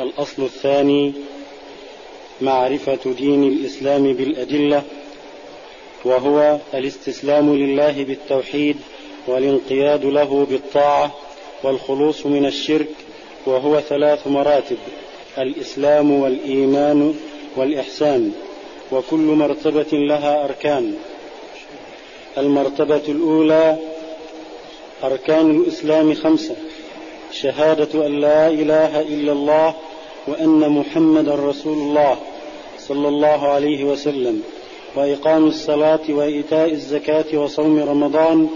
الأصل الثاني معرفة دين الإسلام بالأدلة وهو الاستسلام لله بالتوحيد والانقياد له بالطاعة والخلوص من الشرك وهو ثلاث مراتب الإسلام والإيمان والإحسان وكل مرتبة لها أركان. المرتبة الأولى أركان الإسلام خمسة. شهادة أن لا إله إلا الله وأن محمدا رسول الله صلى الله عليه وسلم وإقام الصلاة وإيتاء الزكاة وصوم رمضان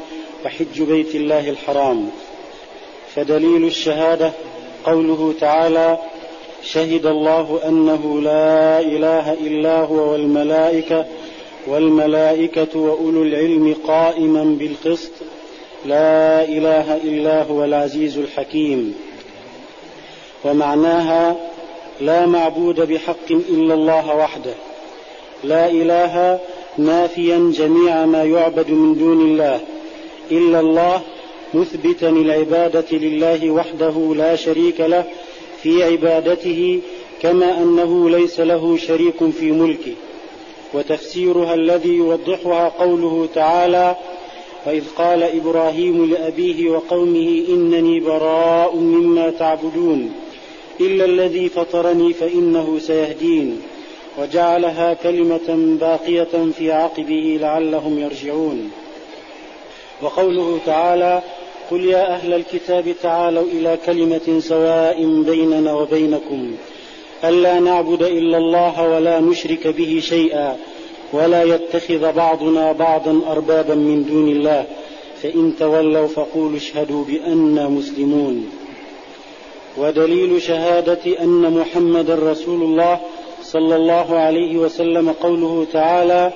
وحج بيت الله الحرام. فدليل الشهادة قوله تعالى شهد الله أنه لا إله إلا هو والملائكة والملائكة وأولو العلم قائما بالقسط لا إله إلا هو العزيز الحكيم. ومعناها لا معبود بحق إلا الله وحده. لا إله نافيا جميع ما يعبد من دون الله. إلا الله مثبتا العبادة لله وحده لا شريك له في عبادته كما أنه ليس له شريك في ملكه. وتفسيرها الذي يوضحها قوله تعالى وإذ قال إبراهيم لأبيه وقومه إنني براء مما تعبدون إلا الذي فطرني فإنه سيهدين وجعلها كلمة باقية في عقبه لعلهم يرجعون. وقوله تعالى قل يا أهل الكتاب تعالوا إلى كلمة سواء بيننا وبينكم ألا نعبد إلا الله ولا نشرك به شيئا ولا يتخذ بعضنا بعضا أربابا من دون الله فإن تولوا فقولوا اشهدوا بأننا مسلمون. ودليل شهادة أن محمد رسول الله صلى الله عليه وسلم قوله تعالى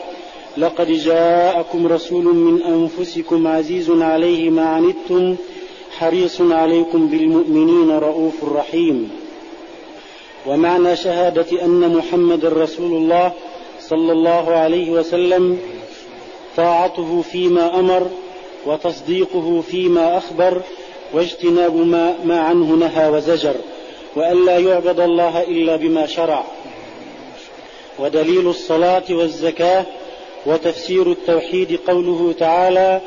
لقد جاءكم رسول من أنفسكم عزيز عليه ما عنتم حريص عليكم بالمؤمنين رؤوف رحيم. ومعنى شهادة أن محمد رسول الله صلى الله عليه وسلم طاعته فيما أمر وتصديقه فيما أخبر واجتناب ما, ما عنه نهى وزجر وألا يعبد الله إلا بما شرع. ودليل الصلاة والزكاة وتفسير التوحيد قوله تعالى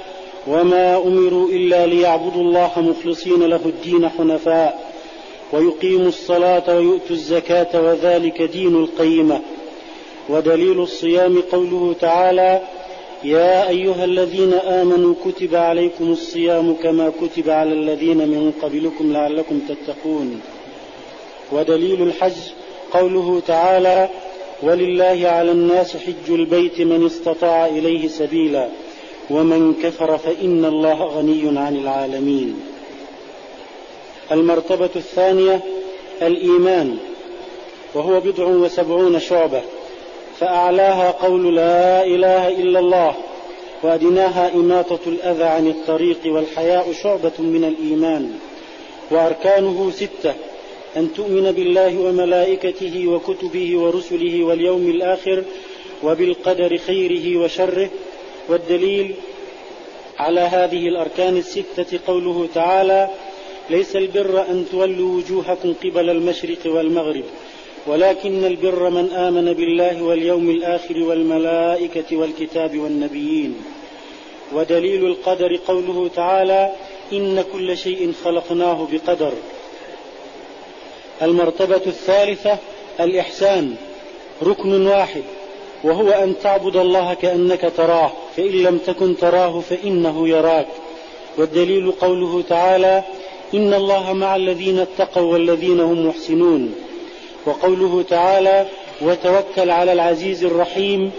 وما أمروا إلا ليعبدوا الله مخلصين له الدين حنفاء ويقيموا الصلاة ويؤتوا الزكاة وذلك دين القيمة. ودليل الصيام قوله تعالى يا أيها الذين آمنوا كتب عليكم الصيام كما كتب على الذين من قبلكم لعلكم تتقون. ودليل الحج قوله تعالى ولله على الناس حج البيت من استطاع إليه سبيلا ومن كفر فإن الله غني عن العالمين. المرتبة الثانية الإيمان وهو بضع وسبعون شعبة. فأعلاها قول لا إله إلا الله وأدناها إماطة الأذى عن الطريق والحياء شعبة من الإيمان وأركانه ستة أن تؤمن بالله وملائكته وكتبه ورسله واليوم الآخر وبالقدر خيره وشره والدليل على هذه الأركان الستة قوله تعالى ليس البر أن تولوا وجوهكم قبل المشرق والمغرب. ولكن البر من آمن بالله واليوم الآخر والملائكة والكتاب والنبيين. ودليل القدر قوله تعالى إن كل شيء خلقناه بقدر. المرتبة الثالثة الإحسان ركن واحد وهو أن تعبد الله كأنك تراه فإن لم تكن تراه فإنه يراك. والدليل قوله تعالى إن الله مع الذين اتقوا والذين هم محسنون. وقوله تعالى وتوكل على العزيز الرحيم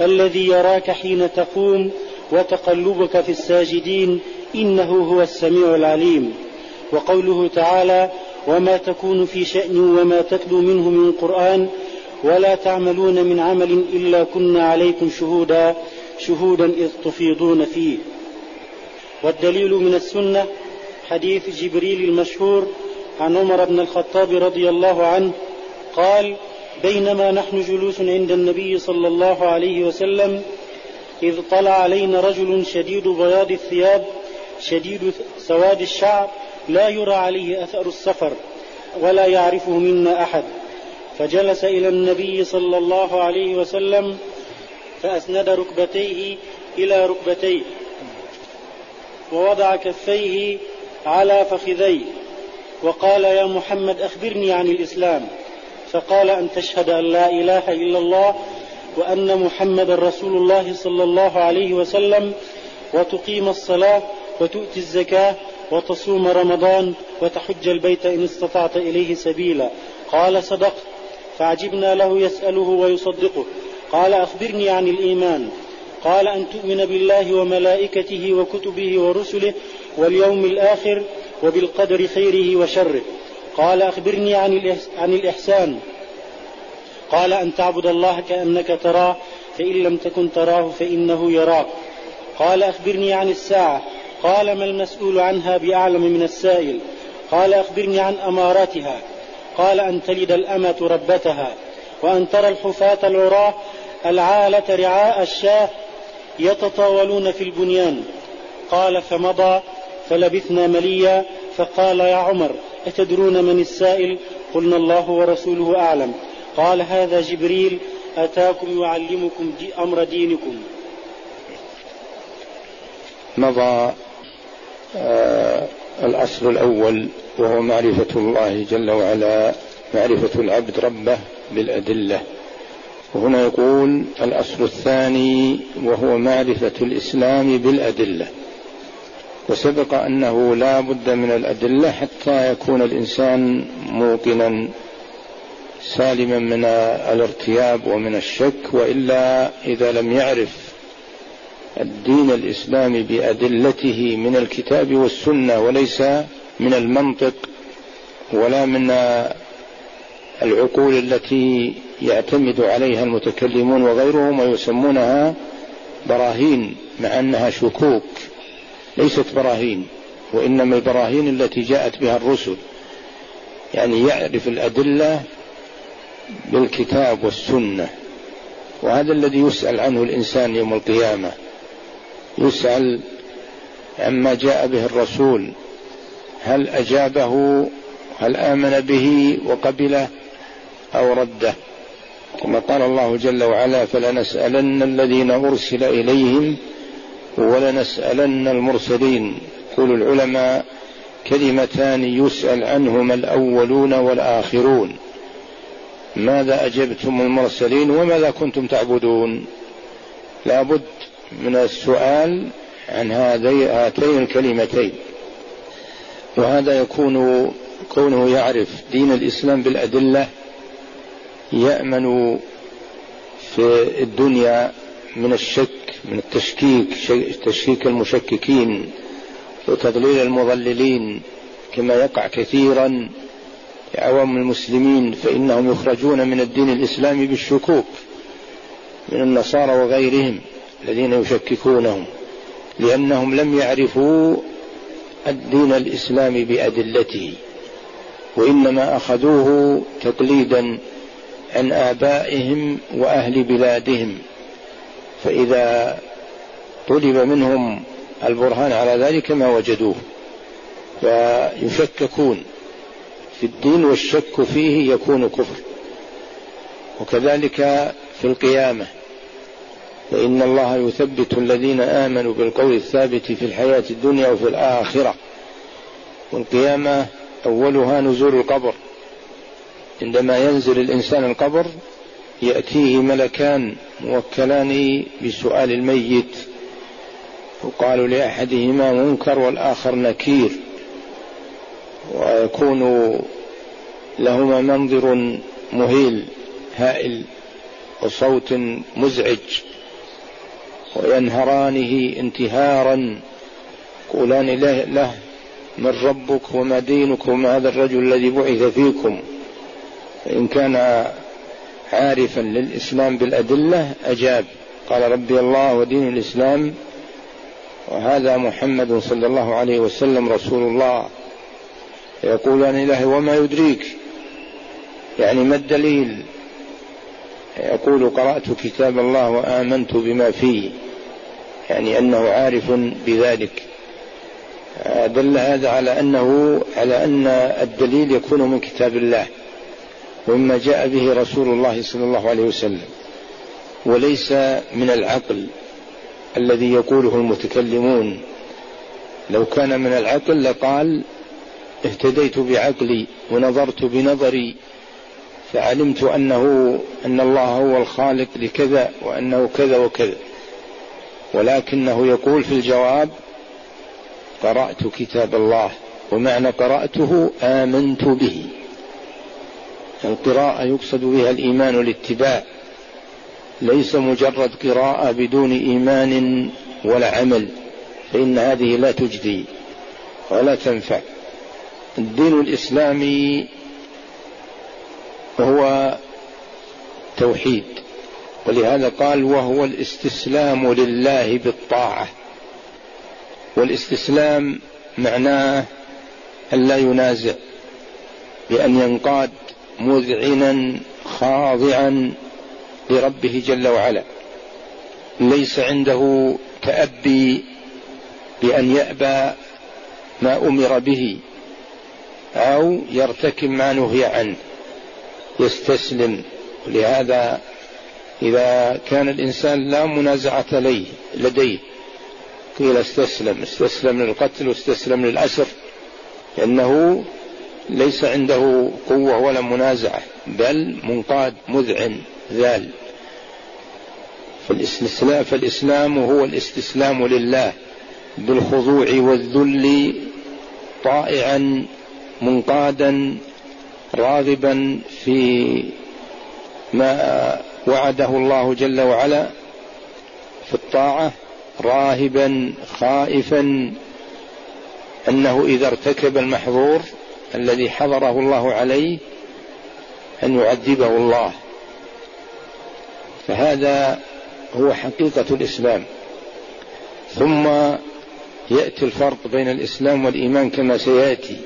الذي يراك حين تقوم وتقلبك في الساجدين إنه هو السميع العليم وقوله تعالى وما تكون في شأن وما تتلو منه من قرآن ولا تعملون من عمل إلا كنا عليكم شهودا شهودا إذ تفيضون فيه والدليل من السنة حديث جبريل المشهور عن عمر بن الخطاب رضي الله عنه قال بينما نحن جلوس عند النبي صلى الله عليه وسلم إذ طلع علينا رجل شديد بياض الثياب شديد سواد الشعر لا يرى عليه أثر السفر ولا يعرفه منا أحد. فجلس إلى النبي صلى الله عليه وسلم فأسند ركبتيه إلى ركبتيه ووضع كفيه على فخذيه وقال يا محمد أخبرني عن الإسلام. فقال أن تشهد أن لا إله إلا الله وأن محمد رسول الله صلى الله عليه وسلم وتقيم الصلاة وتؤتي الزكاة وتصوم رمضان وتحج البيت إن استطعت إليه سبيلا. قال صدقت. فعجبنا له يسأله ويصدقه. قال أخبرني عن الإيمان. قال أن تؤمن بالله وملائكته وكتبه ورسله واليوم الآخر وبالقدر خيره وشره. قال أخبرني عن الإحسان. قال أن تعبد الله كأنك تراه فإن لم تكن تراه فإنه يراك. قال أخبرني عن الساعة. قال ما المسؤول عنها بأعلم من السائل. قال أخبرني عن أماراتها. قال أن تلد الأمة ربتها. وأن ترى الحفاة العراة العالة رعاء الشاه يتطاولون في البنيان. قال فمضى فلبثنا مليا فقال يا عمر أتدرون من السائل؟ قلنا الله ورسوله أعلم. قال هذا جبريل أتاكم يعلمكم دي أمر دينكم. مضى آه الأصل الأول وهو معرفة الله جل وعلا معرفة العبد ربه بالأدلة. وهنا يقول الأصل الثاني وهو معرفة الإسلام بالأدلة. وسبق أنه لا بد من الأدلة حتى يكون الإنسان موقنا سالما من الارتياب ومن الشك وإلا إذا لم يعرف الدين الإسلامي بأدلته من الكتاب والسنة وليس من المنطق ولا من العقول التي يعتمد عليها المتكلمون وغيرهم ويسمونها براهين مع أنها شكوك. ليست براهين وإنما البراهين التي جاءت بها الرسل. يعني يعرف الأدلة بالكتاب والسنة وهذا الذي يسأل عنه الإنسان يوم القيامة. يسأل عما جاء به الرسول هل أجابه؟ هل آمن به وقبله أو رده؟ كما قال الله جل وعلا فلنسألن الذين أرسل إليهم ولنسألن المرسلين. يقول العلماء كلمتان يسأل عنهما الأولون والآخرون. ماذا أجبتم المرسلين وماذا كنتم تعبدون؟ لابد من السؤال عن هاتين الكلمتين. وهذا يكون كونه يعرف دين الإسلام بالأدلة يأمن في الدنيا من الشك من التشكيك تشكيك المشككين وتضليل المضللين كما يقع كثيرا عوام المسلمين فإنهم يخرجون من الدين الإسلامي بالشكوك من النصارى وغيرهم الذين يشككونهم لأنهم لم يعرفوا الدين الإسلامي بأدلته وإنما أخذوه تقليدا عن آبائهم وأهل بلادهم. فإذا طلب منهم البرهان على ذلك ما وجدوه فيشككون في الدين والشك فيه يكون كفر. وكذلك في القيامة فإن الله يثبت الذين آمنوا بالقول الثابت في الحياة الدنيا وفي الآخرة. والقيامة أولها نزول القبر. عندما ينزل الإنسان القبر يأتيه ملكان موكلان بسؤال الميت يقال لأحدهما منكر والآخر نكير ويكون لهما منظر مهيل هائل وصوت مزعج وينهرانه انتهارا يقولان له, له من ربك وما دينك وما هذا الرجل الذي بعث فيكم إن كان عارفا للإسلام بالأدلة أجاب قال ربي الله ودين الإسلام وهذا محمد صلى الله عليه وسلم رسول الله. يقولان له وما يدريك يعني ما الدليل؟ يقول قرأت كتاب الله وآمنت بما فيه يعني أنه عارف بذلك. فدل هذا على أنه على أن الدليل يكون من كتاب الله. ومما جاء به رسول الله صلى الله عليه وسلم. وليس من العقل الذي يقوله المتكلمون لو كان من العقل لقال اهتديت بعقلي ونظرت بنظري فعلمت أنه أن الله هو الخالق لكذا وأنه كذا وكذا. ولكنه يقول في الجواب قرأت كتاب الله ومعنى قرأته آمنت به. القراءة يقصد بها الإيمان والاتباع ليس مجرد قراءة بدون إيمان ولا عمل فإن هذه لا تجدي ولا تنفع. الدين الإسلامي هو توحيد ولهذا قال وهو الاستسلام لله بالطاعة والاستسلام معناه أن لا ينازع بأن ينقاد مذعنا خاضعا لربه جل وعلا. ليس عنده تأبي بأن يأبى ما أمر به أو يرتكب ما نهي عنه. يستسلم. لهذا إذا كان الإنسان لا منازعة ليه لديه قيل استسلم. استسلم للقتل واستسلم للأسر. لأنه ليس عنده قوة ولا منازعة بل منقاد مذعن ذال. فالاستسلام فالإسلام هو الاستسلام لله بالخضوع والذل طائعا منقادا راغبا في ما وعده الله جل وعلا. في الطاعة راهبا خائفا أنه إذا ارتكب المحظور الذي حضره الله عليه أن يعذبه الله. فهذا هو حقيقة الإسلام. ثم يأتي الفرق بين الإسلام والإيمان كما سيأتي.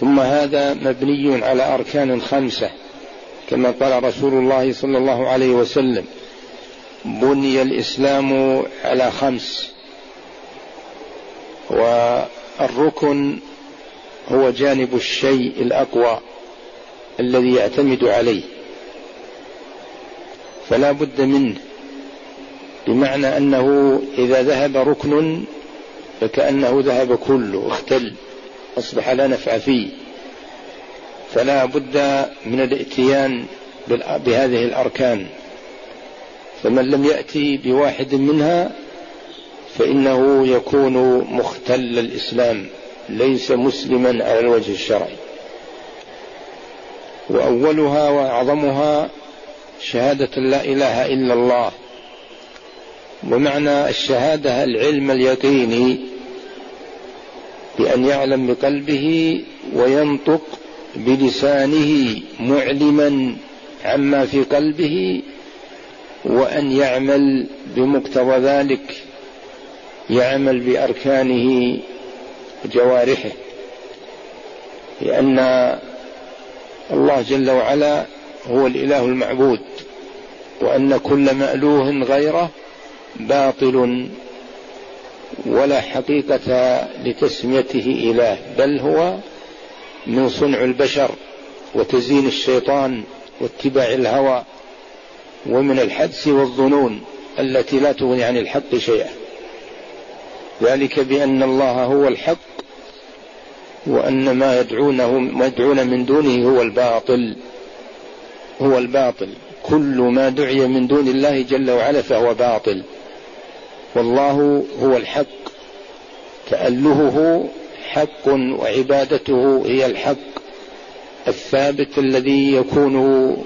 ثم هذا مبني على أركان خمسة كما قال رسول الله صلى الله عليه وسلم بني الإسلام على خمس والركن هو جانب الشيء الأقوى الذي يعتمد عليه. فلا بد منه بمعنى أنه إذا ذهب ركن فكأنه ذهب كله اختل أصبح لا نفع فيه. فلا بد من الاتيان بهذه الأركان. فمن لم يأتي بواحد منها فإنه يكون مختل الإسلام. ليس مسلما على الوجه الشرعي. وأولها وأعظمها شهادة لا إله إلا الله. ومعنى الشهادة العلم اليقيني بأن يعلم بقلبه وينطق بلسانه معلما عما في قلبه وأن يعمل بمقتضى ذلك يعمل بأركانه وجوارحه لأن الله جل وعلا هو الإله المعبود وأن كل مألوه غيره باطل ولا حقيقة لتسميته إله بل هو من صنع البشر وتزيين الشيطان واتباع الهوى ومن الحدس والظنون التي لا تغني عن الحق شيئا. ذلك بأن الله هو الحق وأن ما يدعونه ما يدعون من دونه هو الباطل. هو الباطل. كل ما دعي من دون الله جل وعلا فهو باطل. والله هو الحق. تألهه حق وعبادته هي الحق. الثابت الذي يكون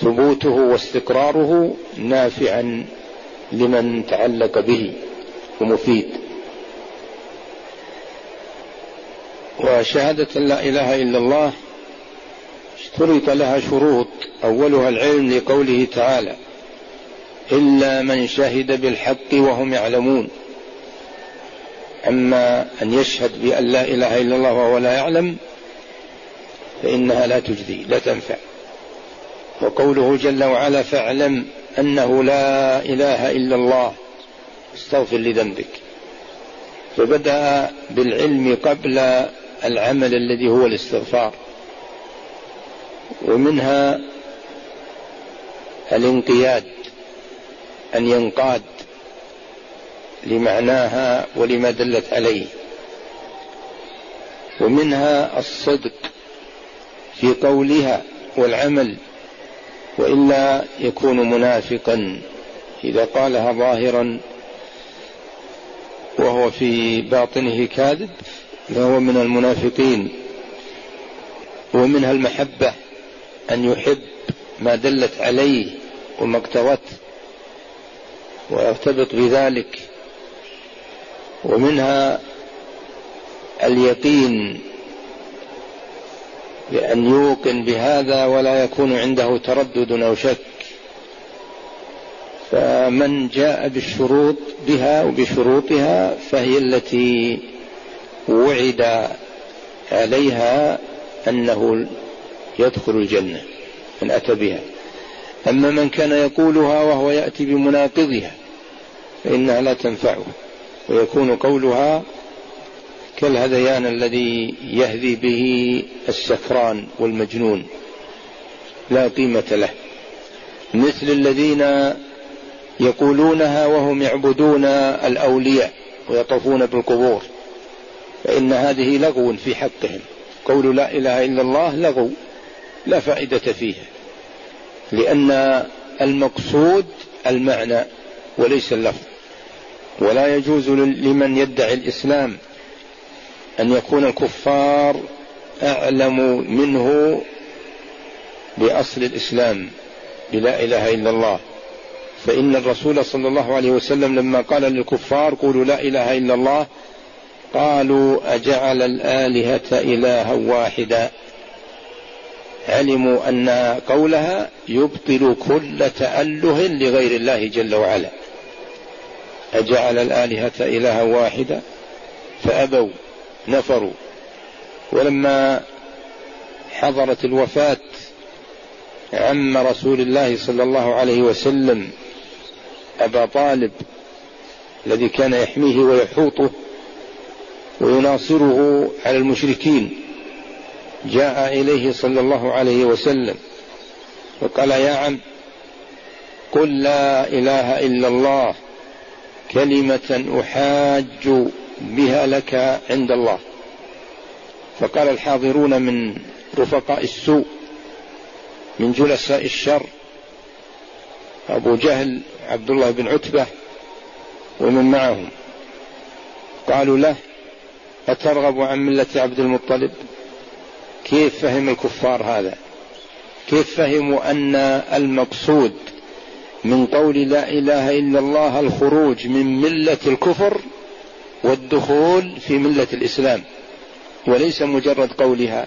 ثبوته واستقراره نافعا لمن تعلق به ومفيد. وشهادة لا إله إلا الله اشترط لها شروط. أولها العلم لقوله تعالى إلا من شهد بالحق وهم يعلمون. أما أن يشهد بأن لا إله إلا الله وهو لا يعلم فإنها لا تجدي لا تنفع. وقوله جل وعلا فاعلم أنه لا إله إلا الله استغفر لذنبك. فبدأ بالعلم قبل العمل الذي هو الاستغفار. ومنها الانقياد أن ينقاد لمعناها ولما دلت عليه. ومنها الصدق في قولها والعمل وإلا يكون منافقا. إذا قالها ظاهرا وهو في باطنه كاذب فهو من المنافقين ومنها المحبة أن يحب ما دلت عليه وما اقتضته ويرتبط بذلك ومنها اليقين بأن يوقن بهذا ولا يكون عنده تردد أو شك. فمن جاء بالشروط بها وبشروطها فهي التي وعد عليها أنه يدخل الجنة من أتى بها. أما من كان يقولها وهو يأتي بمناقضها فإنها لا تنفعه ويكون قولها كالهذيان الذي يهذي به السكران والمجنون لا قيمة له. مثل الذين يقولونها وهم يعبدون الأولياء ويطوفون بالقبور. فإن هذه لغو في حقهم. قول لا إله إلا الله لغو لا فائدة فيها. لأن المقصود المعنى وليس اللفظ. ولا يجوز لمن يدعي الإسلام أن يكون الكفار أعلم منه بأصل الإسلام بلا إله إلا الله. فإن الرسول صلى الله عليه وسلم لما قال للكفار قولوا لا إله إلا الله قالوا أجعل الآلهة إلها واحدا. علموا أن قولها يبطل كل تأله لغير الله جل وعلا. أجعل الآلهة إلها واحدا؟ فأبوا نفروا. ولما حضرت الوفاة عم رسول الله صلى الله عليه وسلم أبا طالب الذي كان يحميه ويحوطه ويناصره على المشركين. جاء إليه صلى الله عليه وسلم وقال يا عم قل لا إله إلا الله كلمة أحاج بها لك عند الله. فقال الحاضرون من رفقاء السوء من جلساء الشر أبو جهل عبد الله بن عتبة ومن معهم. قالوا له أترغب عن ملة عبد المطلب؟ كيف فهم الكفار هذا؟ كيف فهموا أن المقصود من قول لا إله إلا الله الخروج من ملة الكفر والدخول في ملة الإسلام وليس مجرد قولها؟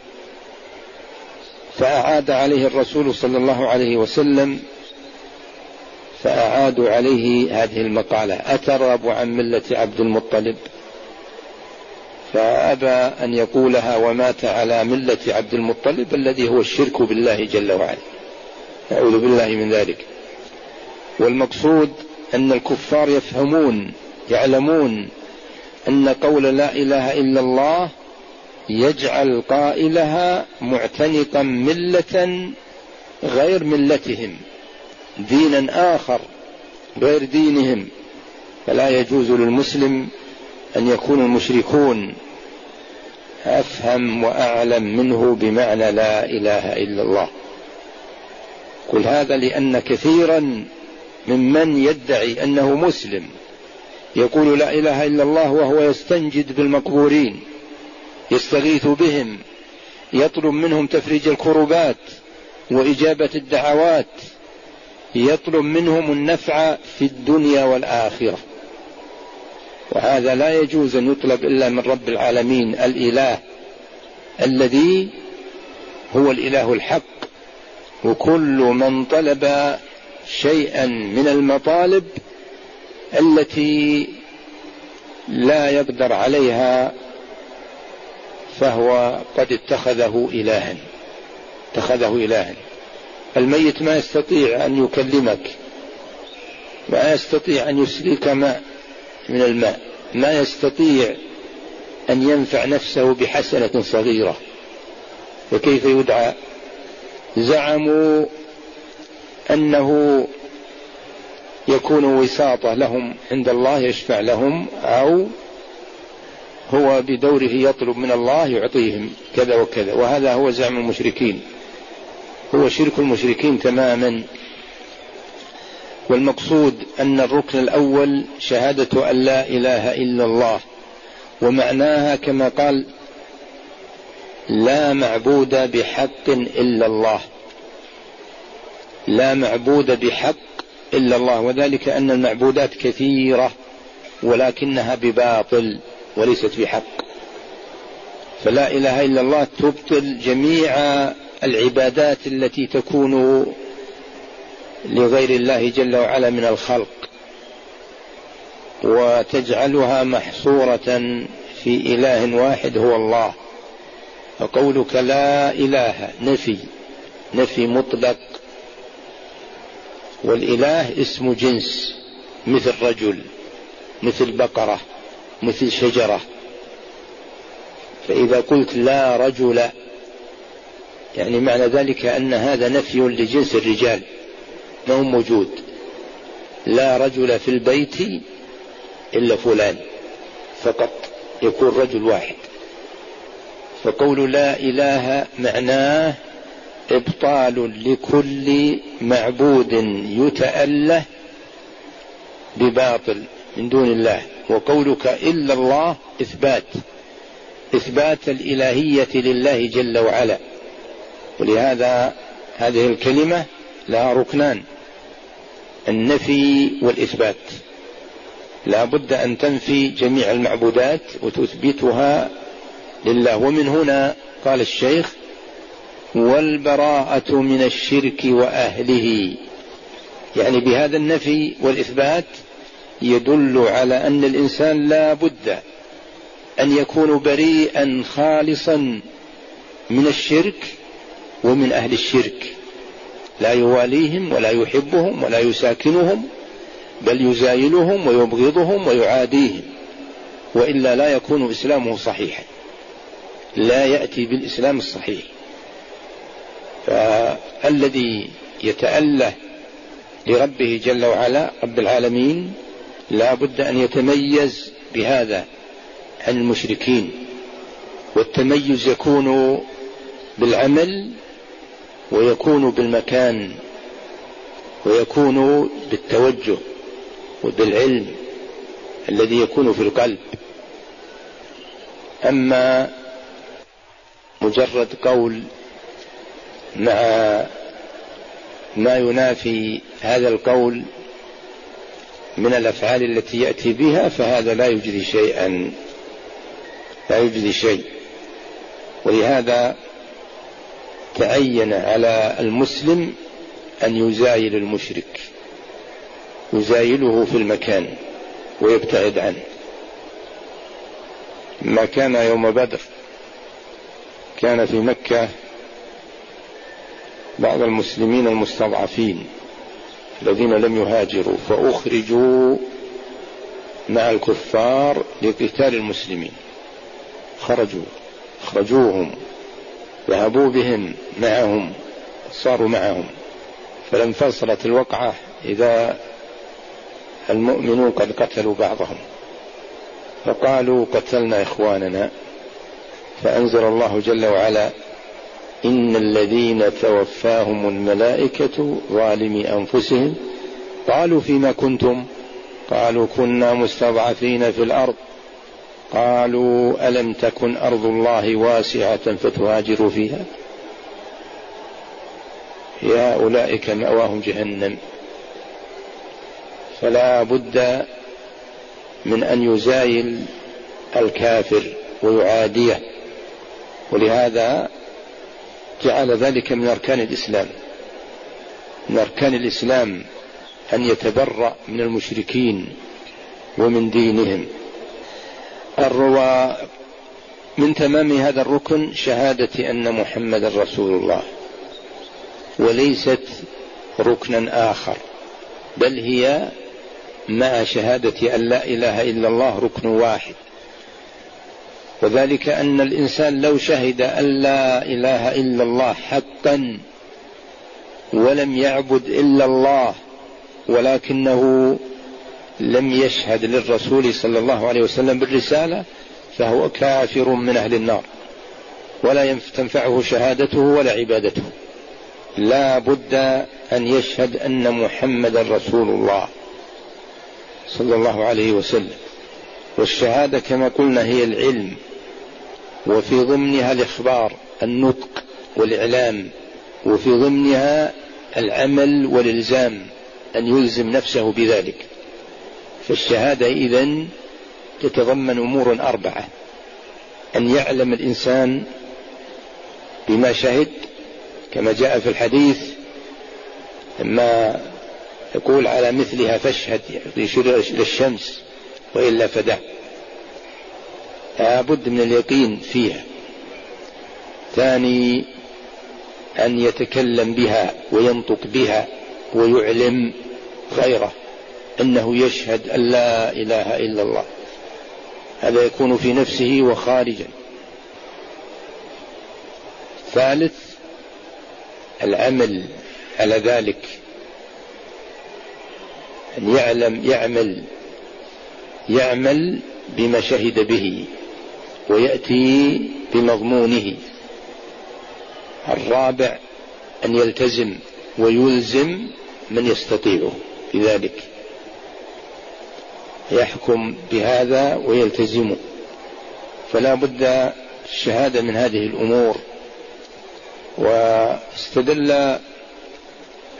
فأعاد عليه الرسول صلى الله عليه وسلم فأعادوا عليه هذه المقالة. أترغب عن ملة عبد المطلب؟ فأبى أن يقولها ومات على ملة عبد المطلب الذي هو الشرك بالله جل وعلا. أعوذ بالله من ذلك. والمقصود أن الكفار يفهمون يعلمون أن قول لا إله إلا الله يجعل قائلها معتنقا ملة غير ملتهم دينا آخر غير دينهم. فلا يجوز للمسلم أن يكون المشركون أفهم وأعلم منه بمعنى لا إله إلا الله. قل هذا لأن كثيرا ممن يدعي أنه مسلم يقول لا إله إلا الله وهو يستنجد بالمقبورين يستغيث بهم يطلب منهم تفريج الكربات وإجابة الدعوات يطلب منهم النفع في الدنيا والآخرة. وهذا لا يجوز أن يطلب إلا من رب العالمين الإله الذي هو الإله الحق. وكل من طلب شيئا من المطالب التي لا يقدر عليها فهو قد اتخذه إلها. اتخذه إلها. الميت ما يستطيع أن يكلمك ما يستطيع أن يسليك ماء من الماء. ما يستطيع أن ينفع نفسه بحسنة صغيرة. فكيف يدعى؟ زعموا أنه يكون وساطة لهم عند الله يشفع لهم أو هو بدوره يطلب من الله يعطيهم كذا وكذا. وهذا هو زعم المشركين. هو شرك المشركين تماما. والمقصود أن الركن الأول شهادة أن لا إله إلا الله ومعناها كما قال لا معبود بحق إلا الله. لا معبود بحق إلا الله وذلك أن المعبودات كثيرة ولكنها بباطل وليست بحق. فلا إله إلا الله تبطل جميع العبادات التي تكون لغير الله جل وعلا من الخلق وتجعلها محصورة في إله واحد هو الله. فقولك لا إله نفي نفي مطلق. والإله اسم جنس مثل رجل مثل بقرة مثل شجرة. فإذا قلت لا رجل يعني معنى ذلك أن هذا نفي لجنس الرجال. ما هو موجود. لا رجل في البيت إلا فلان. فقط يكون رجل واحد. فقول لا إله معناه إبطال لكل معبود يتأله بباطل من دون الله. وقولك إلا الله إثبات. إثبات الإلهية لله جل وعلا. ولهذا هذه الكلمة لها ركنان النفي والإثبات. لا بد أن تنفي جميع المعبودات وتثبتها لله. ومن هنا قال الشيخ والبراءة من الشرك وأهله. يعني بهذا النفي والإثبات يدل على أن الإنسان لا بد أن يكون بريئا خالصا من الشرك ومن أهل الشرك. لا يواليهم ولا يحبهم ولا يساكنهم بل يزايلهم ويبغضهم ويعاديهم وإلا لا يكون إسلامه صحيحا. لا يأتي بالإسلام الصحيح. فالذي يتاله لربه جل وعلا رب العالمين لا بد أن يتميز بهذا عن المشركين والتميز يكون بالعمل ويكون بالمكان ويكون بالتوجه وبالعلم الذي يكون في القلب. أما مجرد قول مع ما ينافي هذا القول من الأفعال التي يأتي بها فهذا لا يجري شيئا لا يجري شيء. ولهذا تعين على المسلم أن يزايل المشرك يزايله في المكان ويبتعد عنه. ما كان يوم بدر كان في مكة بعض المسلمين المستضعفين الذين لم يهاجروا فأخرجوا مع الكفار لقتال المسلمين. خرجوا أخرجوهم. ذهبوا بهم معهم صاروا معهم. فلما فصلت الوقعة إذا المؤمنون قد قتلوا بعضهم. فقالوا قتلنا إخواننا. فأنزل الله جل وعلا إن الذين توفاهم الملائكة ظالمي أنفسهم. قالوا فيما كنتم؟ قالوا كنا مستضعفين في الأرض. قالوا ألم تكن أرض الله واسعة فتهاجروا فيها؟ يا أولئك مأواهم جهنم. فلا بد من أن يزايل الكافر ويعاديه. ولهذا جعل ذلك من أركان الإسلام. من أركان الإسلام أن يتبرأ من المشركين ومن دينهم. الروا من تمام هذا الركن شهادة أن محمد رسول الله وليست ركنا آخر بل هي مع شهادة أن لا إله إلا الله ركن واحد. وذلك أن الإنسان لو شهد أن لا إله إلا الله حقا ولم يعبد إلا الله ولكنه لم يشهد للرسول صلى الله عليه وسلم بالرسالة فهو كافر من أهل النار. ولا تنفعه شهادته ولا عبادته. لا بد أن يشهد أن محمدا رسول الله صلى الله عليه وسلم. والشهادة كما قلنا هي العلم. وفي ضمنها الإخبار النطق والإعلام. وفي ضمنها العمل والإلزام أن يلزم نفسه بذلك. فالشهادة إذن تتضمن أمور أربعة. أن يعلم الإنسان بما شهد كما جاء في الحديث لما يقول على مثلها فاشهد يشير إلى الشمس وإلا فدع. لابد من اليقين فيها. ثاني أن يتكلم بها وينطق بها ويعلم غيره. أنه يشهد أن لا إله إلا الله. هذا يكون في نفسه وخارجا ثالث العمل على ذلك. أن يعلم يعمل يعمل بما شهد به ويأتي بمضمونه. الرابع أن يلتزم ويلزم من يستطيعه بذلك يحكم بهذا ويلتزمه فلا بد الشهادة من هذه الأمور. واستدل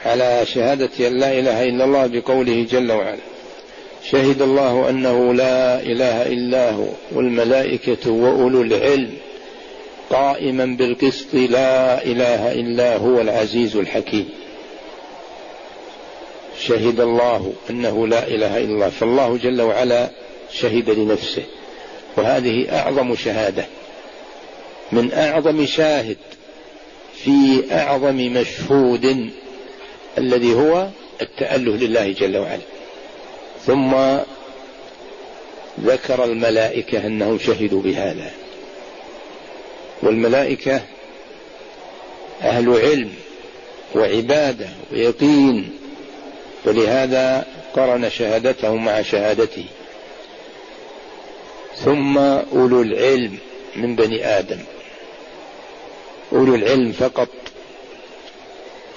على شهادة أن لا إله إلا الله بقوله جل وعلا شهد الله أنه لا إله إلا هو والملائكة وأولو العلم قائما بالقسط لا إله إلا هو العزيز الحكيم شهد الله أنه لا إله إلا الله فالله جل وعلا شهد لنفسه. وهذه أعظم شهادة من أعظم شاهد في أعظم مشهود الذي هو التأله لله جل وعلا. ثم ذكر الملائكة أنهم شهدوا بهذا. والملائكة أهل علم وعبادة ويقين ولهذا قرن شهادته مع شهادته. ثم أولو العلم من بني آدم. أولو العلم فقط.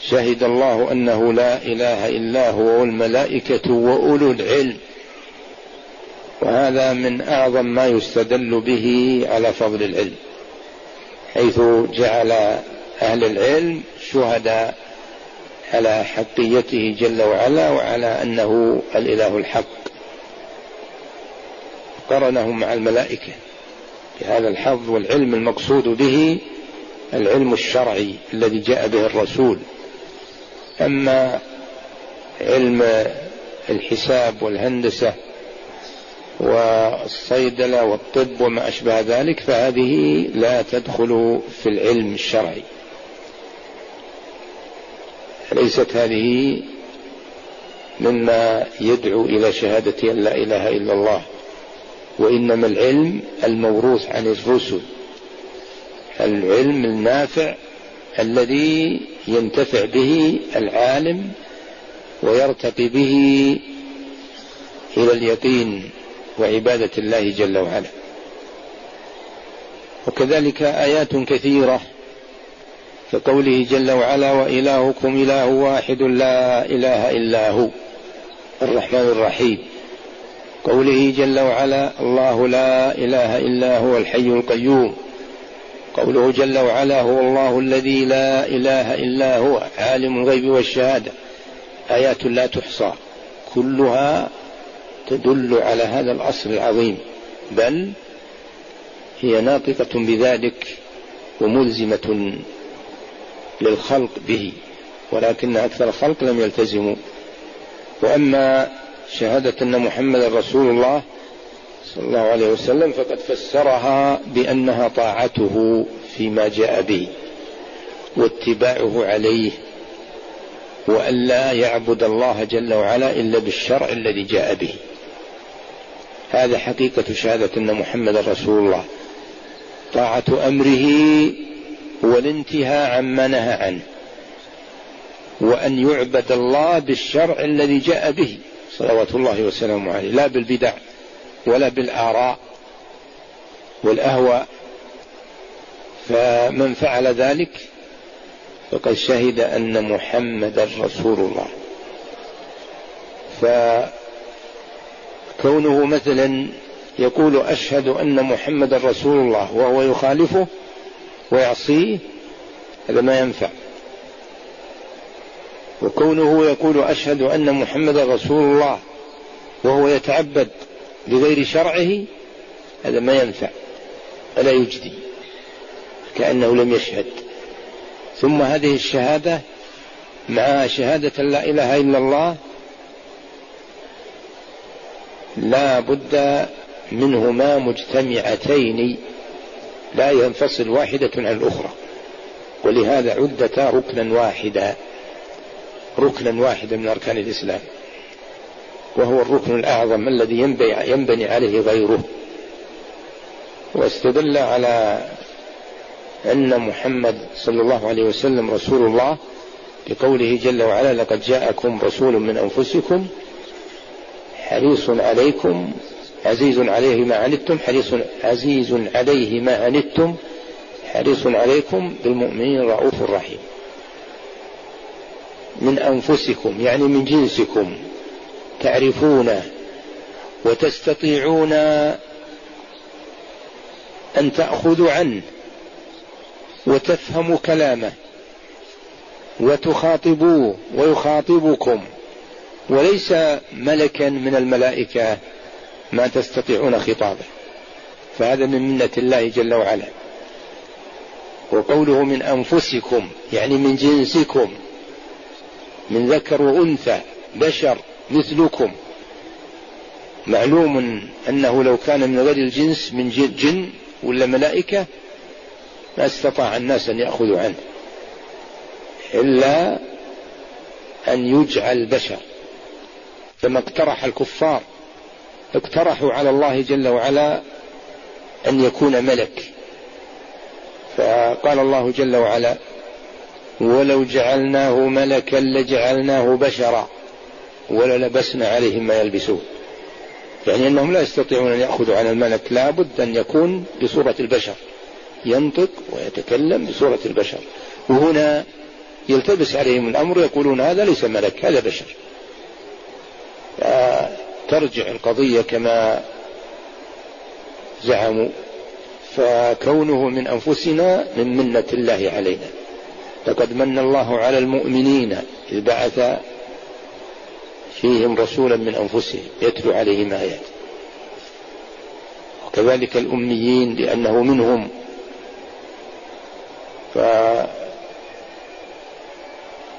شهد الله أنه لا إله إلا هو والملائكة وأولو العلم. وهذا من أعظم ما يستدل به على فضل العلم. حيث جعل أهل العلم شهداء على حقيته جل وعلا وعلى أنه الإله الحق. قرنه مع الملائكة بهذا الحظ والعلم المقصود به العلم الشرعي الذي جاء به الرسول. أما علم الحساب والهندسة والصيدلة والطب وما أشبه ذلك فهذه لا تدخل في العلم الشرعي. ليست هذه مما يدعو إلى شهادة أن لا إله إلا الله وإنما العلم الموروث عن الرسل. العلم النافع الذي ينتفع به العالم ويرتقي به إلى اليقين وعبادة الله جل وعلا. وكذلك آيات كثيرة كقوله جل وعلا وإلهكم إله واحد لا إله إلا هو الرحمن الرحيم. قوله جل وعلا الله لا إله إلا هو الحي القيوم. قوله جل وعلا هو الله الذي لا إله إلا هو عالم الغيب والشهادة. آيات لا تحصى. كلها تدل على هذا الأصل العظيم. بل هي ناطقة بذلك وملزمة للخلق به ولكن أكثر الخلق لم يلتزموا. وأما شهادة أن محمد رسول الله صلى الله عليه وسلم فقد فسرها بأنها طاعته فيما جاء به واتباعه عليه وأن لا يعبد الله جل وعلا إلا بالشرع الذي جاء به. هذا حقيقة شهادة أن محمد رسول الله. طاعة أمره والانتهاء عما نهى عنه وأن يعبد الله بالشرع الذي جاء به صلوات الله وسلامه عليه لا بالبدع ولا بالآراء والأهواء. فمن فعل ذلك فقد شهد أن محمدا رسول الله. فكونه مثلا يقول أشهد أن محمدا رسول الله وهو يخالفه ويعصيه هذا ما ينفع. وكونه يقول أشهد أن محمدا رسول الله وهو يتعبد بغير شرعه هذا ما ينفع. ولا يجدي كأنه لم يشهد. ثم هذه الشهادة مع شهادة لا إله إلا الله لا بد منهما مجتمعتين. لا ينفصل واحدة عن الأخرى. ولهذا عدتا ركنا واحدا. ركنا واحدا من أركان الإسلام. وهو الركن الأعظم الذي ينبني عليه غيره. واستدل على أن محمد صلى الله عليه وسلم رسول الله بقوله جل وعلا لقد جاءكم رسول من أنفسكم حريص عليكم عزيز عليه ما عنتم حريص عزيز عليه ما عنتم حريص عليكم بالمؤمنين رؤوف رحيم. من أنفسكم يعني من جنسكم تعرفونه وتستطيعون أن تأخذوا عنه وتفهموا كلامه وتخاطبوه ويخاطبكم. وليس ملكا من الملائكة ما تستطيعون خطابه. فهذا من منة الله جل وعلا. وقوله من أنفسكم يعني من جنسكم من ذكر وأنثى بشر مثلكم. معلوم أنه لو كان من غير الجنس من جن ولا ملائكة ما استطاع الناس أن يأخذوا عنه. إلا أن يجعل بشر. كما اقترح الكفار اقترحوا على الله جل وعلا أن يكون ملك. فقال الله جل وعلا ولو جعلناه ملكا لجعلناه بشرا وللبسنا عليهم ما يلبسون. يعني أنهم لا يستطيعون أن يأخذوا عن الملك لابد أن يكون بصورة البشر. ينطق ويتكلم بصورة البشر. وهنا يلتبس عليهم الأمر يقولون هذا ليس ملك هذا بشر. ترجع القضية كما زعموا فكونه من أنفسنا من منة الله علينا. لقد من الله على المؤمنين إذ بعث فيهم رسولا من أنفسهم يتلو عليهم آيات. وكذلك الأميين لأنه منهم.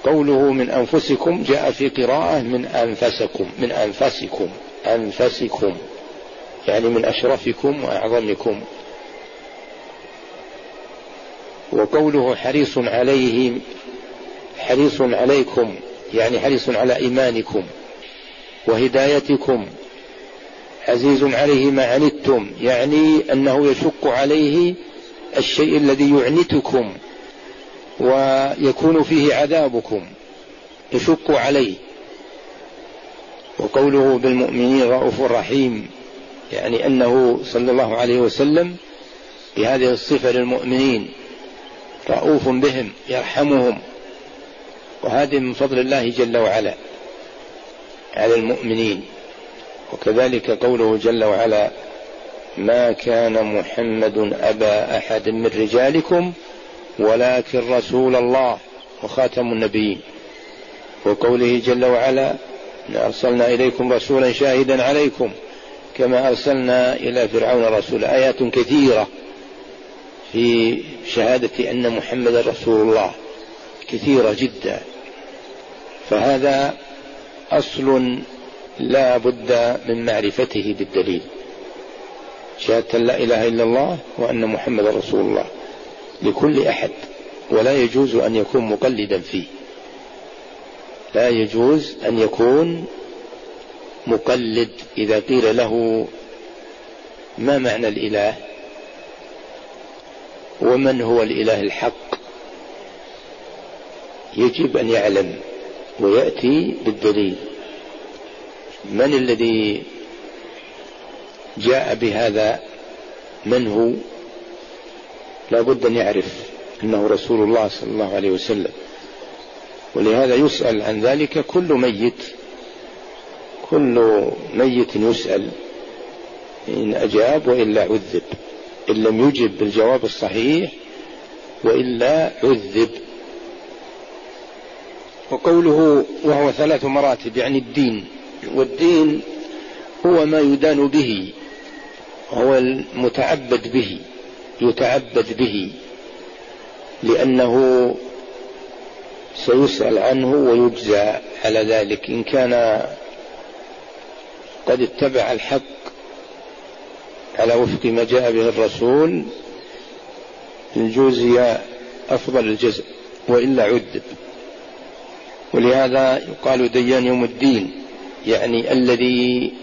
فقوله من أنفسكم جاء في قراءة من أنفسكم من أنفسكم. أنفسكم يعني من أشرفكم وأعظمكم. وقوله حريص عليه حريص عليكم يعني حريص على إيمانكم وهدايتكم. عزيز عليه ما عنتم يعني أنه يشق عليه الشيء الذي يعنتكم ويكون فيه عذابكم يشق عليه. وقوله بالمؤمنين رؤوف رحيم يعني أنه صلى الله عليه وسلم بهذه الصفة للمؤمنين رؤوف بهم يرحمهم وهذه من فضل الله جل وعلا على المؤمنين. وكذلك قوله جل وعلا ما كان محمد أبا أحد من رجالكم ولكن رسول الله وخاتم النبيين وقوله جل وعلا ارسلنا إليكم رسولا شاهدا عليكم كما أرسلنا إلى فرعون رسولا. آيات كثيرة في شهادة أن محمد رسول الله. كثيرة جدا. فهذا أصل لا بد من معرفته بالدليل. شهادة لا إله إلا الله وأن محمد رسول الله. لكل أحد. ولا يجوز أن يكون مقلدا فيه. لا يجوز أن يكون مقلد إذا قيل له ما معنى الإله؟ ومن هو الإله الحق؟ يجب أن يعلم ويأتي بالدليل. من الذي جاء بهذا؟ من هو؟ لا بد أن يعرف أنه رسول الله صلى الله عليه وسلم. ولهذا يسأل عن ذلك كل ميت كل ميت يسأل إن أجاب وإلا عذب إن لم يجب بالجواب الصحيح وإلا عذب. وقوله وهو ثلاث مراتب يعني الدين والدين هو ما يدان به هو المتعبد به يتعبد به لأنه سيسأل عنه ويجزى على ذلك. إن كان قد اتبع الحق على وفق ما جاء به الرسول الجوزي أفضل الجزء وإلا عذب ولهذا يقال ديان يوم الدين يعني الذي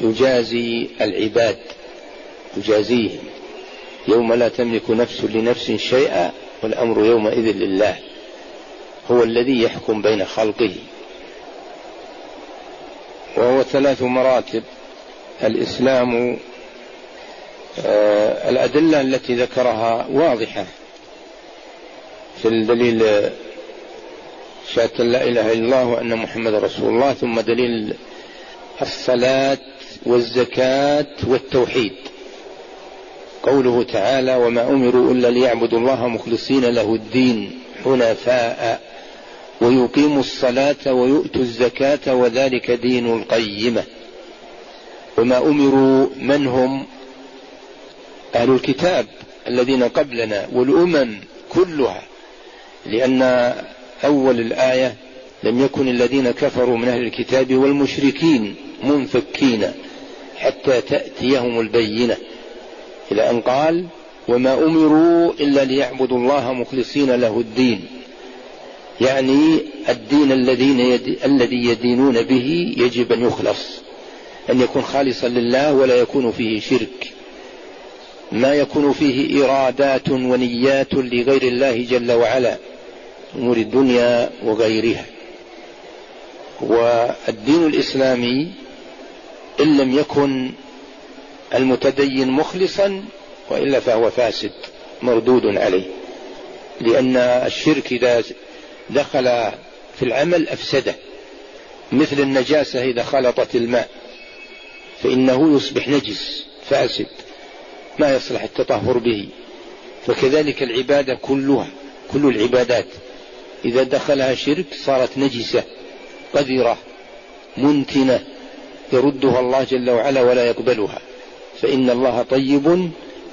يجازي العباد يجازيهم. يوم لا تملك نفس لنفس شيئا والأمر يومئذ لله. هو الذي يحكم بين خلقه. وهو ثلاث مراتب. الإسلام آه الأدلة التي ذكرها واضحة. في الدليل شهادة لا إله إلا الله وأن محمد رسول الله ثم دليل الصلاة والزكاة والتوحيد. قوله تعالى وما أمروا إلا ليعبدوا الله مخلصين له الدين حنفاء. ويقيموا الصلاة ويؤتوا الزكاة وذلك دين القيمة. وما أمروا من هم؟ أهل الكتاب الذين قبلنا والأمم كلها لأن أول الآية لم يكن الذين كفروا من أهل الكتاب والمشركين منفكين حتى تأتيهم البينة. إلى أن قال وما أمروا إلا ليعبدوا الله مخلصين له الدين يعني الدين الذين يد... الذي يدينون به يجب أن يخلص أن يكون خالصا لله ولا يكون فيه شرك. ما يكون فيه إرادات ونيات لغير الله جل وعلا أمور الدنيا وغيرها. والدين الإسلامي إن لم يكن المتدين مخلصا وإلا فهو فاسد مردود عليه. لأن الشرك إذا دخل في العمل أفسده مثل النجاسة إذا خلطت الماء فإنه يصبح نجس فاسد ما يصلح التطهر به. فكذلك العبادة كلها كل العبادات إذا دخلها شرك صارت نجسة قذرة منتنة يردها الله جل وعلا ولا يقبلها. فإن الله طيب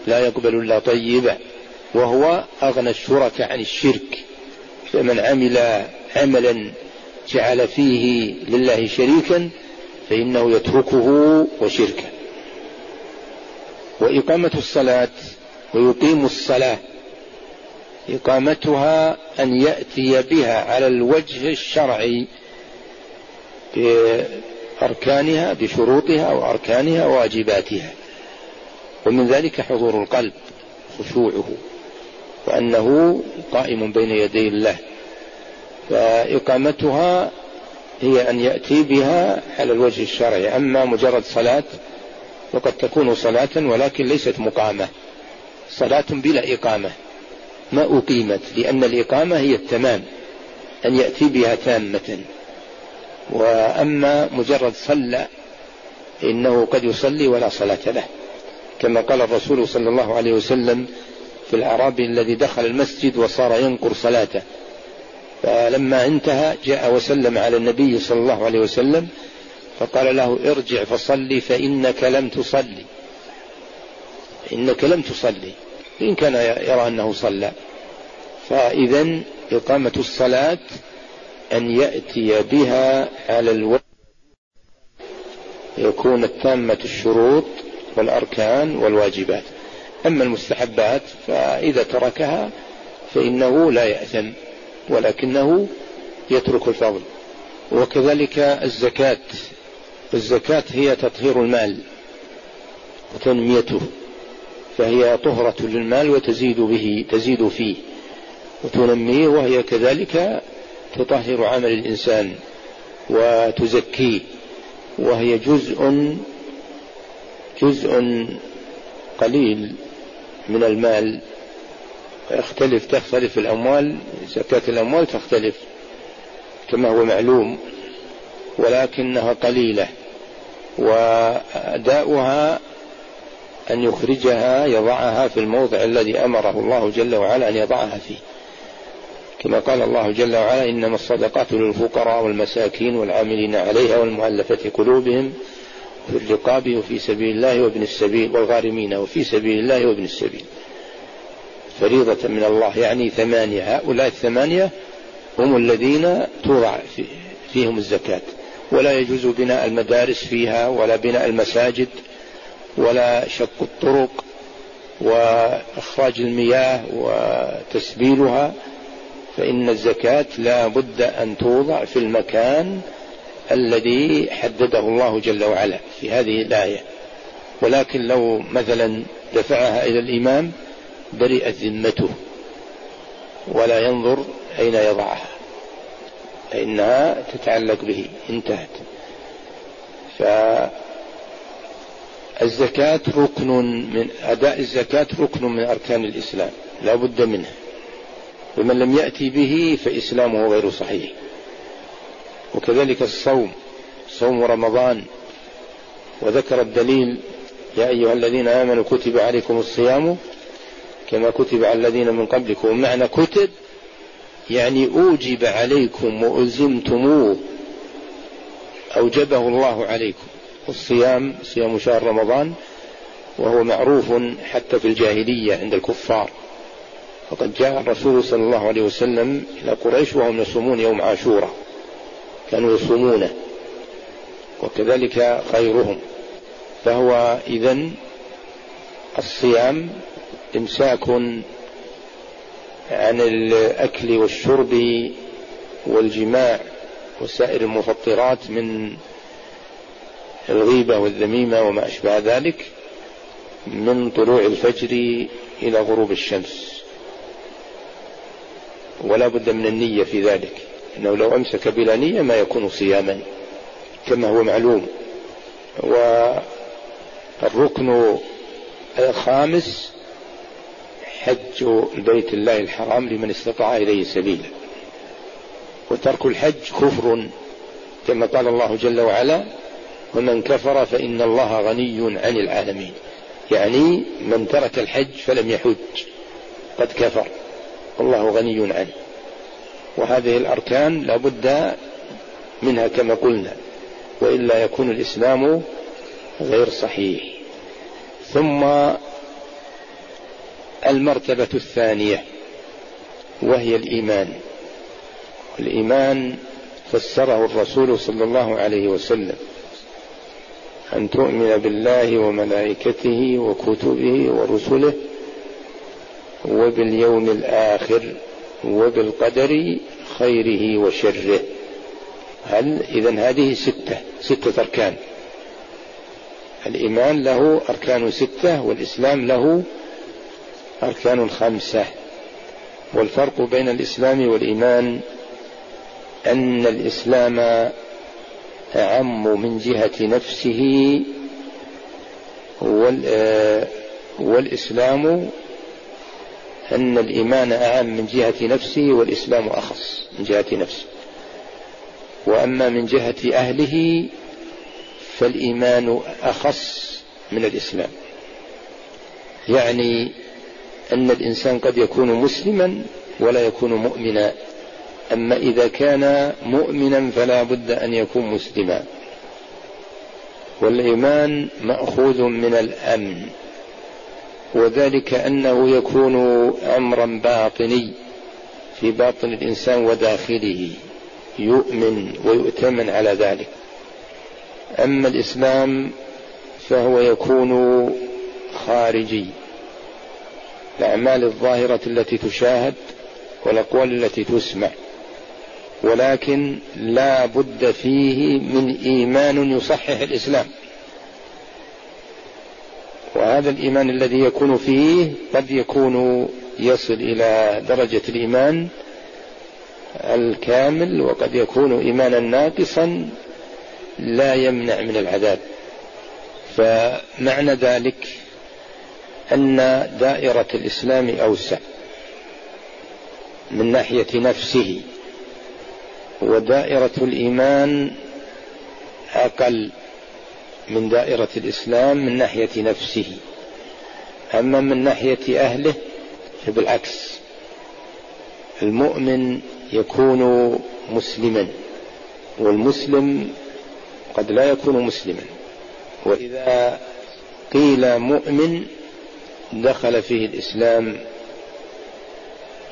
لا يقبل إلا طيبا وهو أغنى الشرك عن الشرك. فمن عمل عملا جعل فيه لله شريكا فإنه يتركه وشركه. وإقامة الصلاة ويقيم الصلاة إقامتها أن يأتي بها على الوجه الشرعي بأركانها بشروطها وأركانها وواجباتها. ومن ذلك حضور القلب خشوعه. وأنه قائم بين يدي الله. فإقامتها هي أن يأتي بها على الوجه الشرعي. أما مجرد صلاة وقد تكون صلاة ولكن ليست مقامة. صلاة بلا إقامة. ما أقيمت لأن الإقامة هي التمام أن يأتي بها تامة. وأما مجرد صلى إنه قد يصلي ولا صلاة له. كما قال الرسول صلى الله عليه وسلم في الأعرابي الذي دخل المسجد وصار ينقر صلاته. فلما انتهى جاء وسلم على النبي صلى الله عليه وسلم فقال له ارجع فصلي فإنك لم تصلي. إنك لم تصلي. إن كان يرى أنه صلى. فإذا إقامة الصلاة أن يأتي بها على الوجه يكون التامة الشروط والأركان والواجبات. أما المستحبات فإذا تركها فإنه لا يأثم ولكنه يترك الفضل. وكذلك الزكاة الزكاة هي تطهير المال وتنميته فهي طهرة للمال وتزيد به تزيد فيه وتنميه وهي كذلك تطهر عمل الإنسان وتزكيه وهي جزء جزء قليل من المال. يختلف تختلف الأموال زكاة الأموال تختلف كما هو معلوم ولكنها قليلة وأداؤها أن يخرجها يضعها في الموضع الذي أمره الله جل وعلا أن يضعها فيه. كما قال الله جل وعلا إنما الصدقات للفقراء والمساكين والعاملين عليها والمؤلفة قلوبهم في الرقاب وفي سبيل الله وابن السبيل والغارمين وفي سبيل الله وابن السبيل. فريضة من الله يعني ثمانية. هؤلاء الثمانية هم الذين توضع فيهم الزكاة. ولا يجوز بناء المدارس فيها ولا بناء المساجد ولا شق الطرق وإخراج المياه وتسبيلها. فإن الزكاة لا بد أن توضع في المكان الذي حدده الله جل وعلا في هذه الآية. ولكن لو مثلا دفعها إلى الإمام برئت ذمته ولا ينظر أين يضعها فإنها تتعلق به انتهت. ف الزكاة ركن من أداء الزكاة ركن من أركان الإسلام لا بد منه. ومن لم يأتي به فإسلامه غير صحيح. وكذلك الصوم صوم رمضان. وذكر الدليل يا أيها الذين آمنوا كتب عليكم الصيام كما كتب على الذين من قبلكم. معنى كتب يعني أوجب عليكم وألزمتموه أوجبه الله عليكم. والصيام صيام شهر رمضان وهو معروف حتى في الجاهلية عند الكفار. فقد جاء الرسول صلى الله عليه وسلم إلى قريش وهم يصومون يوم عاشوراء. كانوا يصومونه وكذلك خيرهم فهو إذا الصيام إمساك عن الأكل والشرب والجماع وسائر المفطرات من الغيبة والذميمة وما أشبه ذلك من طلوع الفجر إلى غروب الشمس. ولا بد من النية في ذلك. أنه لو أمسك بلا نية ما يكون صياما كما هو معلوم. والركن الخامس حج بيت الله الحرام لمن استطاع إليه سبيلا. وترك الحج كفر كما قال الله جل وعلا ومن كفر فإن الله غني عن العالمين. يعني من ترك الحج فلم يحج قد كفر. والله غني عنه. وهذه الأركان لا بد منها كما قلنا وإلا يكون الإسلام غير صحيح. ثم المرتبة الثانية وهي الإيمان. الإيمان فسره الرسول صلى الله عليه وسلم أن تؤمن بالله وملائكته وكتبه ورسله وباليوم الآخر وبالقدر خيره وشره. هل إذا هذه ستة ستة أركان. الإيمان له أركان ستة والإسلام له أركان خمسة. والفرق بين الإسلام والإيمان أن الإسلام أعم من جهة نفسه والإسلام أن الإيمان أعم من جهة نفسه والإسلام أخص من جهة نفسه وأما من جهة أهله فالإيمان أخص من الإسلام. يعني أن الإنسان قد يكون مسلما ولا يكون مؤمنا. أما إذا كان مؤمنا فلا بد أن يكون مسلما. والإيمان مأخوذ من الأمن. وذلك أنه يكون أمرا باطني في باطن الإنسان وداخله يؤمن ويؤتمن على ذلك. أما الإسلام فهو يكون خارجي. الأعمال الظاهرة التي تشاهد والأقوال التي تسمع ولكن لا بد فيه من إيمان يصحح الإسلام. وهذا الإيمان الذي يكون فيه قد يكون يصل إلى درجة الإيمان الكامل وقد يكون إيمانا ناقصا لا يمنع من العذاب. فمعنى ذلك أن دائرة الإسلام أوسع من ناحية نفسه ودائرة الإيمان أقل. من دائرة الإسلام من ناحية نفسه. أما من ناحية أهله فبالعكس. المؤمن يكون مسلما والمسلم قد لا يكون مسلما. وإذا قيل مؤمن دخل فيه الإسلام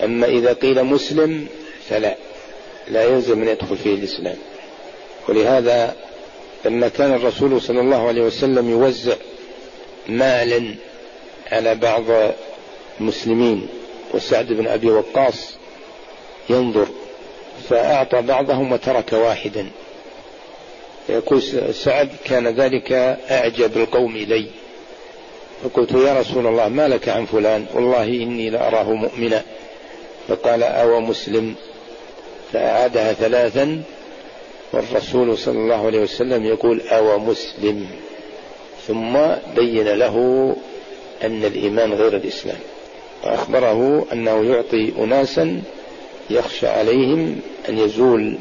أما إذا قيل مسلم فلا لا يلزم أن يدخل فيه الإسلام. ولهذا لما كان الرسول صلى الله عليه وسلم يوزع مالا على بعض المسلمين وسعد بن أبي وقاص ينظر فأعطى بعضهم وترك واحدا. يقول سعد كان ذلك أعجب القوم إلي. فقلت يا رسول الله ما لك عن فلان؟ والله إني لأراه مؤمنا. فقال أو مسلم. فأعادها ثلاثا والرسول صلى الله عليه وسلم يقول أو مسلم. ثم بين له أن الإيمان غير الإسلام. وأخبره أنه يعطي أناسا يخشى عليهم أن يزول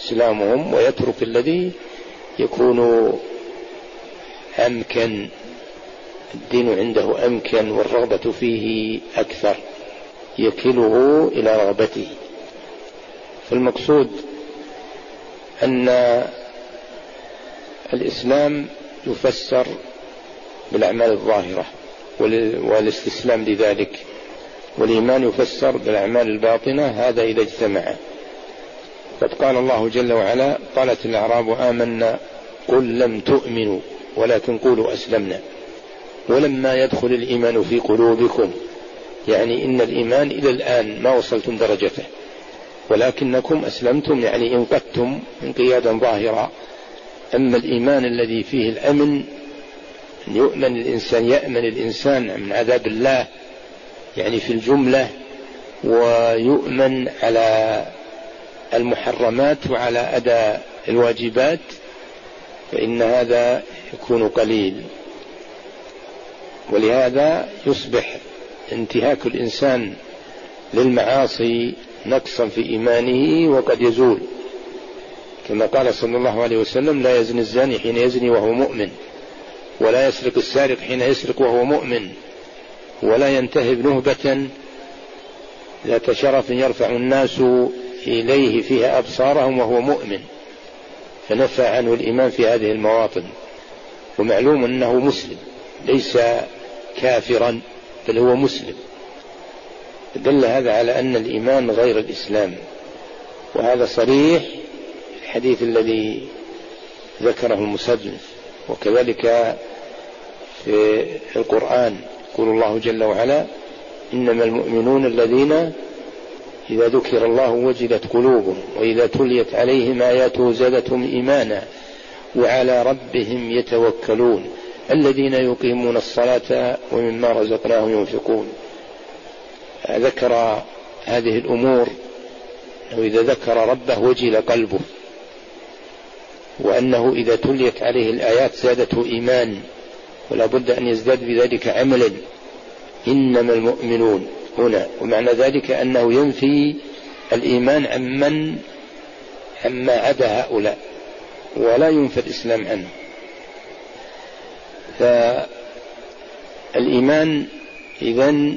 إسلامهم ويترك الذي يكون أمكن الدين عنده أمكن والرغبة فيه أكثر يكله إلى رغبته. فالمقصود أن الإسلام يفسر بالأعمال الظاهرة والاستسلام لذلك والإيمان يفسر بالأعمال الباطنة هذا إذا اجتمع. قد قال الله جل وعلا قالت الأعراب آمنا قل لم تؤمنوا ولكن قولوا أسلمنا. ولما يدخل الإيمان في قلوبكم يعني إن الإيمان إلى الآن ما وصلتم درجته. ولكنكم أسلمتم يعني انقذتم انقيادا ظاهرا. أما الإيمان الذي فيه الأمن أن يؤمن الإنسان يأمن الإنسان من عذاب الله يعني في الجملة ويؤمن على المحرمات وعلى أداء الواجبات فإن هذا يكون قليل. ولهذا يصبح انتهاك الإنسان للمعاصي نقصا في إيمانه وقد يزول. كما قال صلى الله عليه وسلم لا يزني الزاني حين يزني وهو مؤمن ولا يسرق السارق حين يسرق وهو مؤمن ولا ينتهب نهبة ذات شرف يرفع الناس إليه فيها أبصارهم وهو مؤمن. فنفى عنه الإيمان في هذه المواطن. ومعلوم أنه مسلم ليس كافرا بل هو مسلم. دل هذا على أن الإيمان غير الإسلام. وهذا صريح الحديث الذي ذكره المصنف وكذلك في القرآن. يقول الله جل وعلا إنما المؤمنون الذين إذا ذكر الله وجلت قلوبهم وإذا تليت عليهم آياته زادتهم إيمانا وعلى ربهم يتوكلون. الذين يقيمون الصلاة ومما رزقناهم ينفقون. ذكر هذه الأمور أنه إذا ذكر ربه وجل قلبه وأنه إذا تليت عليه الآيات زادته إيمان ولا بد أن يزداد بذلك عملا. إنما المؤمنون هنا ومعنى ذلك أنه ينفي الإيمان عمن عما عدا هؤلاء ولا ينفى الإسلام عنه. فالإيمان إذا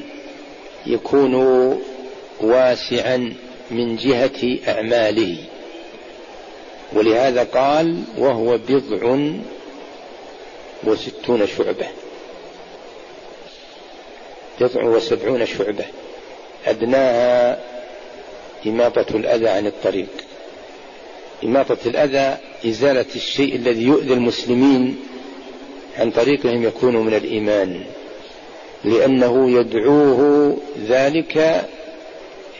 يكون واسعا من جهة أعماله. ولهذا قال وهو بضع وستون شعبة. بضع وسبعون شعبة. أدناها إماطة الأذى عن الطريق. إماطة الأذى إزالة الشيء الذي يؤذي المسلمين عن طريقهم يكون من الإيمان. لأنه يدعوه ذلك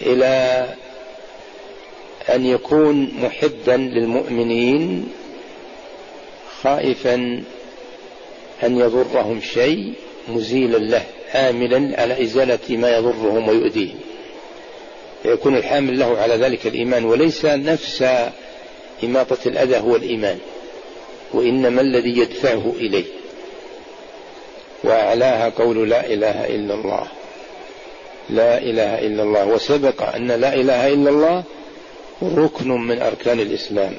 إلى أن يكون محبا للمؤمنين خائفا أن يضرهم شيء مزيلا له عاملا على إزالة ما يضرهم ويؤذيهم. يكون الحامل له على ذلك الإيمان وليس نفس إماطة الأذى هو الإيمان وإنما الذي يدفعه إليه. وأعلاها قول لا إله إلا الله. لا إله إلا الله. وسبق أن لا إله إلا الله ركن من أركان الإسلام.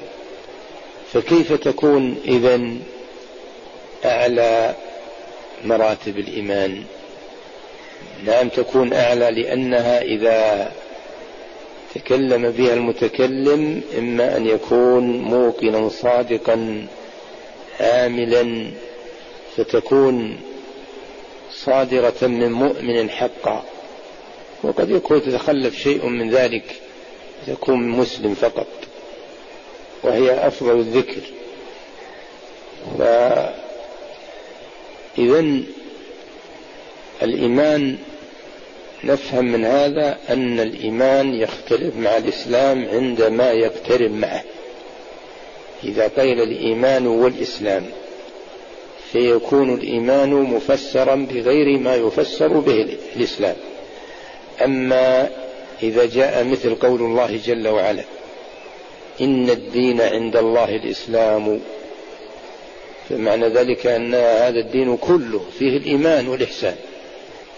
فكيف تكون إذا أعلى مراتب الإيمان؟ نعم تكون أعلى لأنها إذا تكلم بها المتكلم إما أن يكون موقنا صادقا عاملا فتكون صادرة من مؤمن حقا. وقد يكون تتخلف شيء من ذلك تكون مسلم فقط. وهي أفضل الذكر. فإذا الإيمان نفهم من هذا أن الإيمان يختلف مع الإسلام عندما يقترب معه. إذا قيل الإيمان والإسلام. فيكون الإيمان مفسرا بغير ما يفسر به الإسلام. أما إذا جاء مثل قول الله جل وعلا إن الدين عند الله الإسلام. فمعنى ذلك أن هذا الدين كله فيه الإيمان والإحسان.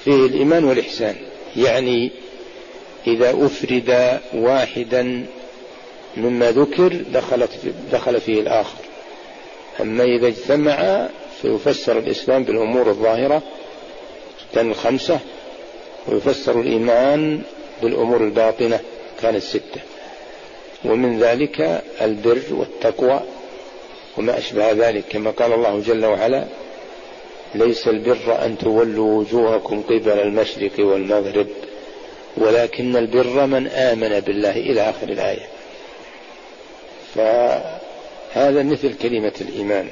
فيه الإيمان والإحسان. يعني إذا أفرد واحدا مما ذكر دخلت دخل فيه الآخر. أما إذا اجتمع فيفسر الإسلام بالأمور الظاهرة كان الخمسة ويفسر الإيمان بالأمور الباطنة كانت ستة ومن ذلك البر والتقوى وما أشبه ذلك كما قال الله جل وعلا ليس البر أن تولوا وجوهكم قبل المشرق والمغرب ولكن البر من آمن بالله إلى آخر الآية. فهذا مثل كلمة الإيمان.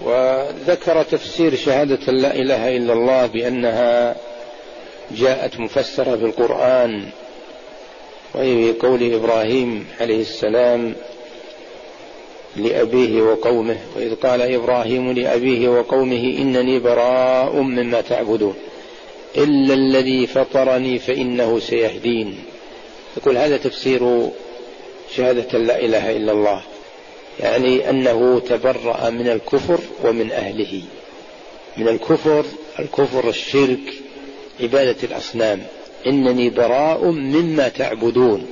وذكر تفسير شهادة لا إله إلا الله بأنها جاءت مفسرة بالقرآن وهي في قول إبراهيم عليه السلام لأبيه وقومه وإذ قال إبراهيم لأبيه وقومه إنني براء مما تعبدون إلا الذي فطرني فإنه سيهدين. يقول هذا تفسير شهادة لا إله إلا الله. يعني أنه تبرأ من الكفر ومن أهله. من الكفر الكفر الشرك عبادة الأصنام. إنني براء مما تعبدون.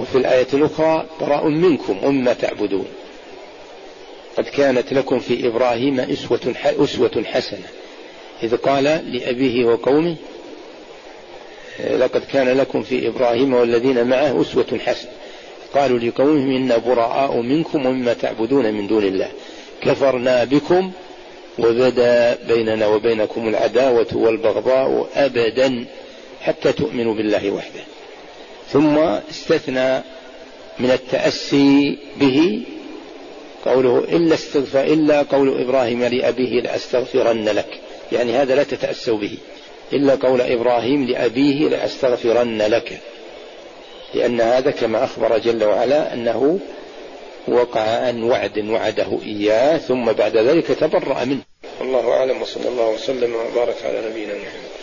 وفي الآية الأخرى براء منكم ومما تعبدون. قد كانت لكم في إبراهيم أسوة أسوة حسنة. إذ قال لأبيه وقومه لقد كان لكم في إبراهيم والذين معه أسوة حسنة. قالوا لقومهم إنا براء منكم ومما تعبدون من دون الله. كفرنا بكم وبدا بيننا وبينكم العداوة والبغضاء أبدا حتى تؤمنوا بالله وحده. ثم استثنى من التأسي به قوله إلا استغفر إلا قول إبراهيم لأبيه لأستغفرن لك. يعني هذا لا تتأسوا به. إلا قول إبراهيم لأبيه لأستغفرن لك. لأن هذا كما أخبر جل وعلا أنه وقع عن وعد وعده إياه ثم بعد ذلك تبرأ منه. الله أعلم وصلى الله وسلم وبارك على نبينا محمد.